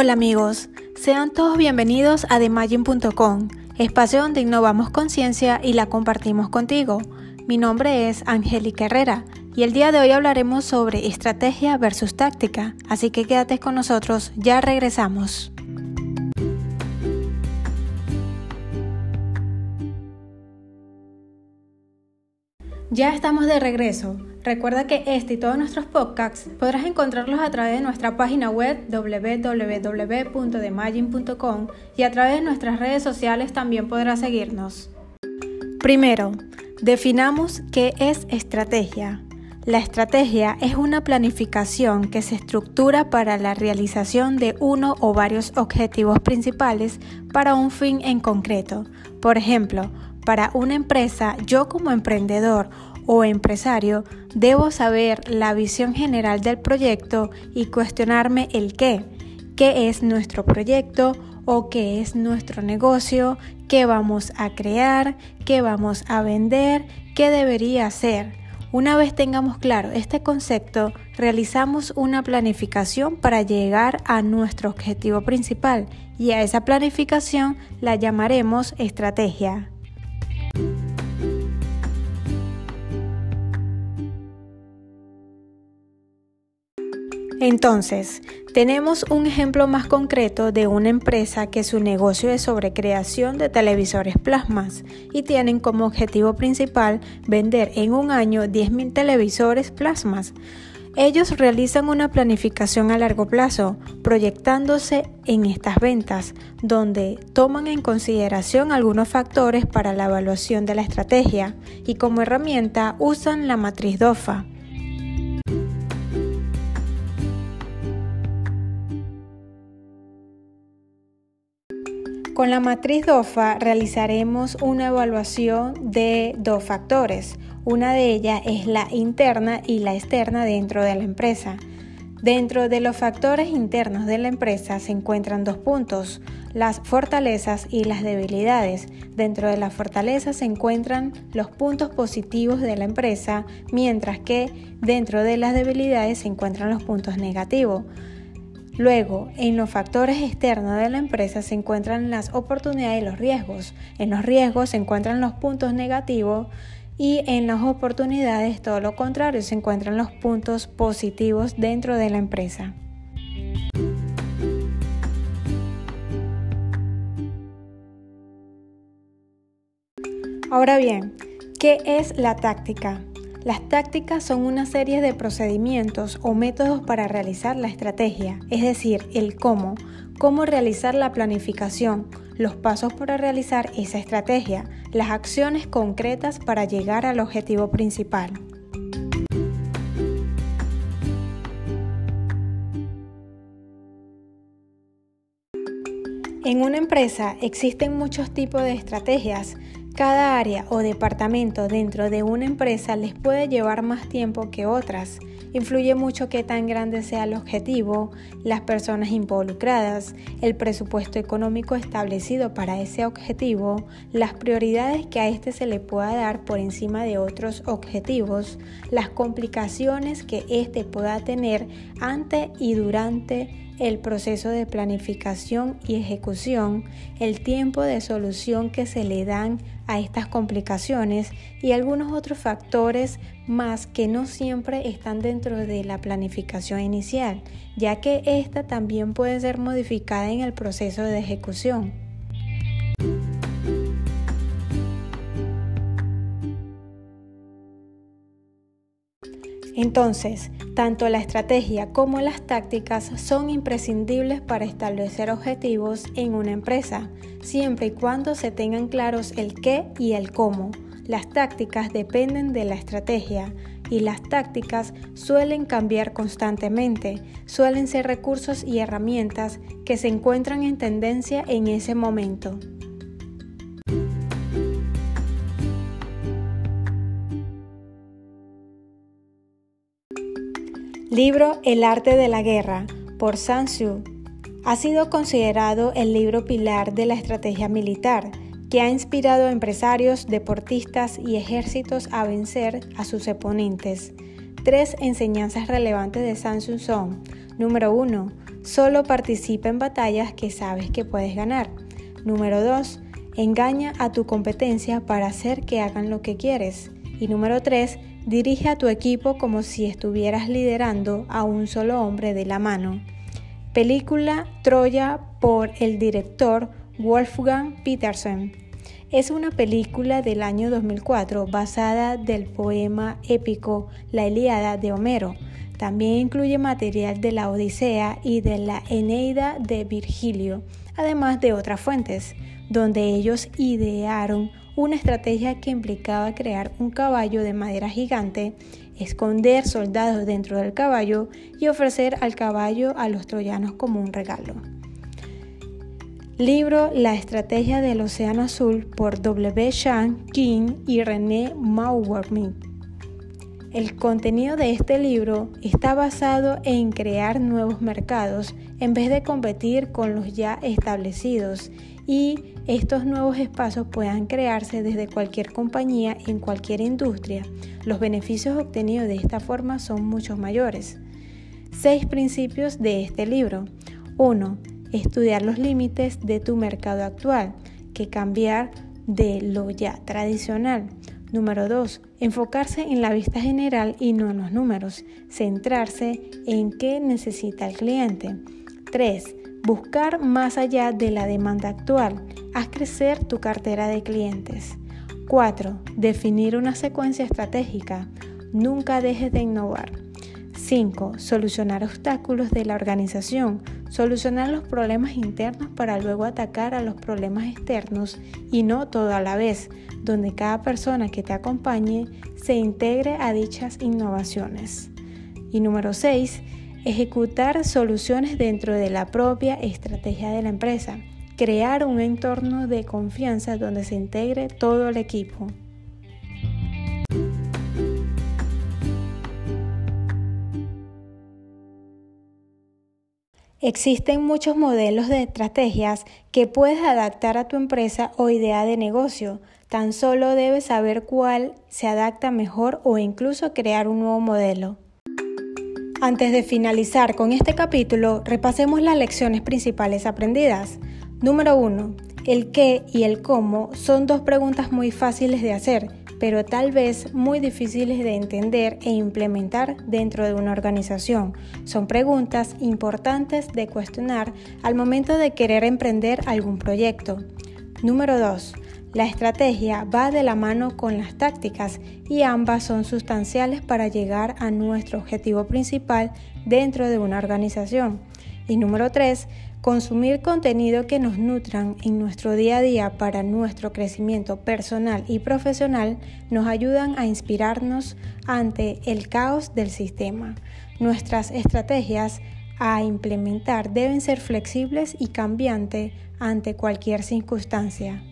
Hola amigos, sean todos bienvenidos a TheMagin.com, espacio donde innovamos conciencia y la compartimos contigo. Mi nombre es Angélica Herrera y el día de hoy hablaremos sobre estrategia versus táctica, así que quédate con nosotros, ya regresamos. Ya estamos de regreso. Recuerda que este y todos nuestros podcasts podrás encontrarlos a través de nuestra página web www.demagin.com y a través de nuestras redes sociales también podrás seguirnos. Primero, definamos qué es estrategia. La estrategia es una planificación que se estructura para la realización de uno o varios objetivos principales para un fin en concreto. Por ejemplo, para una empresa, yo como emprendedor o empresario debo saber la visión general del proyecto y cuestionarme el qué. ¿Qué es nuestro proyecto o qué es nuestro negocio? ¿Qué vamos a crear? ¿Qué vamos a vender? ¿Qué debería ser? Una vez tengamos claro este concepto, realizamos una planificación para llegar a nuestro objetivo principal y a esa planificación la llamaremos estrategia. Entonces, tenemos un ejemplo más concreto de una empresa que su negocio es sobre creación de televisores plasmas y tienen como objetivo principal vender en un año 10.000 televisores plasmas. Ellos realizan una planificación a largo plazo, proyectándose en estas ventas, donde toman en consideración algunos factores para la evaluación de la estrategia y como herramienta usan la matriz DOFA. Con la matriz DOFA realizaremos una evaluación de dos factores. Una de ellas es la interna y la externa dentro de la empresa. Dentro de los factores internos de la empresa se encuentran dos puntos, las fortalezas y las debilidades. Dentro de las fortalezas se encuentran los puntos positivos de la empresa, mientras que dentro de las debilidades se encuentran los puntos negativos. Luego, en los factores externos de la empresa se encuentran las oportunidades y los riesgos. En los riesgos se encuentran los puntos negativos y en las oportunidades todo lo contrario, se encuentran los puntos positivos dentro de la empresa. Ahora bien, ¿qué es la táctica? Las tácticas son una serie de procedimientos o métodos para realizar la estrategia, es decir, el cómo, cómo realizar la planificación, los pasos para realizar esa estrategia, las acciones concretas para llegar al objetivo principal. En una empresa existen muchos tipos de estrategias cada área o departamento dentro de una empresa les puede llevar más tiempo que otras. Influye mucho qué tan grande sea el objetivo, las personas involucradas, el presupuesto económico establecido para ese objetivo, las prioridades que a este se le pueda dar por encima de otros objetivos, las complicaciones que éste pueda tener ante y durante el proceso de planificación y ejecución, el tiempo de solución que se le dan a estas complicaciones y algunos otros factores más que no siempre están dentro de la planificación inicial, ya que esta también puede ser modificada en el proceso de ejecución. Entonces, tanto la estrategia como las tácticas son imprescindibles para establecer objetivos en una empresa, siempre y cuando se tengan claros el qué y el cómo. Las tácticas dependen de la estrategia y las tácticas suelen cambiar constantemente, suelen ser recursos y herramientas que se encuentran en tendencia en ese momento. Libro El arte de la guerra por Sun Tzu ha sido considerado el libro pilar de la estrategia militar que ha inspirado a empresarios, deportistas y ejércitos a vencer a sus oponentes. Tres enseñanzas relevantes de Sun Tzu son, número uno, Solo participa en batallas que sabes que puedes ganar. Número 2. Engaña a tu competencia para hacer que hagan lo que quieres. Y número 3. Dirige a tu equipo como si estuvieras liderando a un solo hombre de la mano. Película Troya por el director Wolfgang Petersen. Es una película del año 2004 basada del poema épico La Ilíada de Homero. También incluye material de la Odisea y de la Eneida de Virgilio, además de otras fuentes, donde ellos idearon una estrategia que implicaba crear un caballo de madera gigante, esconder soldados dentro del caballo y ofrecer al caballo a los troyanos como un regalo. Libro La estrategia del Océano Azul por W. Shang King y René Mauermith. El contenido de este libro está basado en crear nuevos mercados en vez de competir con los ya establecidos y estos nuevos espacios puedan crearse desde cualquier compañía en cualquier industria. Los beneficios obtenidos de esta forma son muchos mayores. Seis principios de este libro. 1 estudiar los límites de tu mercado actual, que cambiar de lo ya tradicional. Número 2. Enfocarse en la vista general y no en los números. Centrarse en qué necesita el cliente. 3. Buscar más allá de la demanda actual. Haz crecer tu cartera de clientes. 4. Definir una secuencia estratégica. Nunca dejes de innovar. 5. Solucionar obstáculos de la organización. Solucionar los problemas internos para luego atacar a los problemas externos y no todo a la vez, donde cada persona que te acompañe se integre a dichas innovaciones. Y número 6. Ejecutar soluciones dentro de la propia estrategia de la empresa. Crear un entorno de confianza donde se integre todo el equipo. Existen muchos modelos de estrategias que puedes adaptar a tu empresa o idea de negocio. Tan solo debes saber cuál se adapta mejor o incluso crear un nuevo modelo. Antes de finalizar con este capítulo, repasemos las lecciones principales aprendidas. Número 1. El qué y el cómo son dos preguntas muy fáciles de hacer, pero tal vez muy difíciles de entender e implementar dentro de una organización. Son preguntas importantes de cuestionar al momento de querer emprender algún proyecto. Número 2. La estrategia va de la mano con las tácticas y ambas son sustanciales para llegar a nuestro objetivo principal dentro de una organización. Y número 3 Consumir contenido que nos nutran en nuestro día a día para nuestro crecimiento personal y profesional nos ayudan a inspirarnos ante el caos del sistema. Nuestras estrategias a implementar deben ser flexibles y cambiantes ante cualquier circunstancia.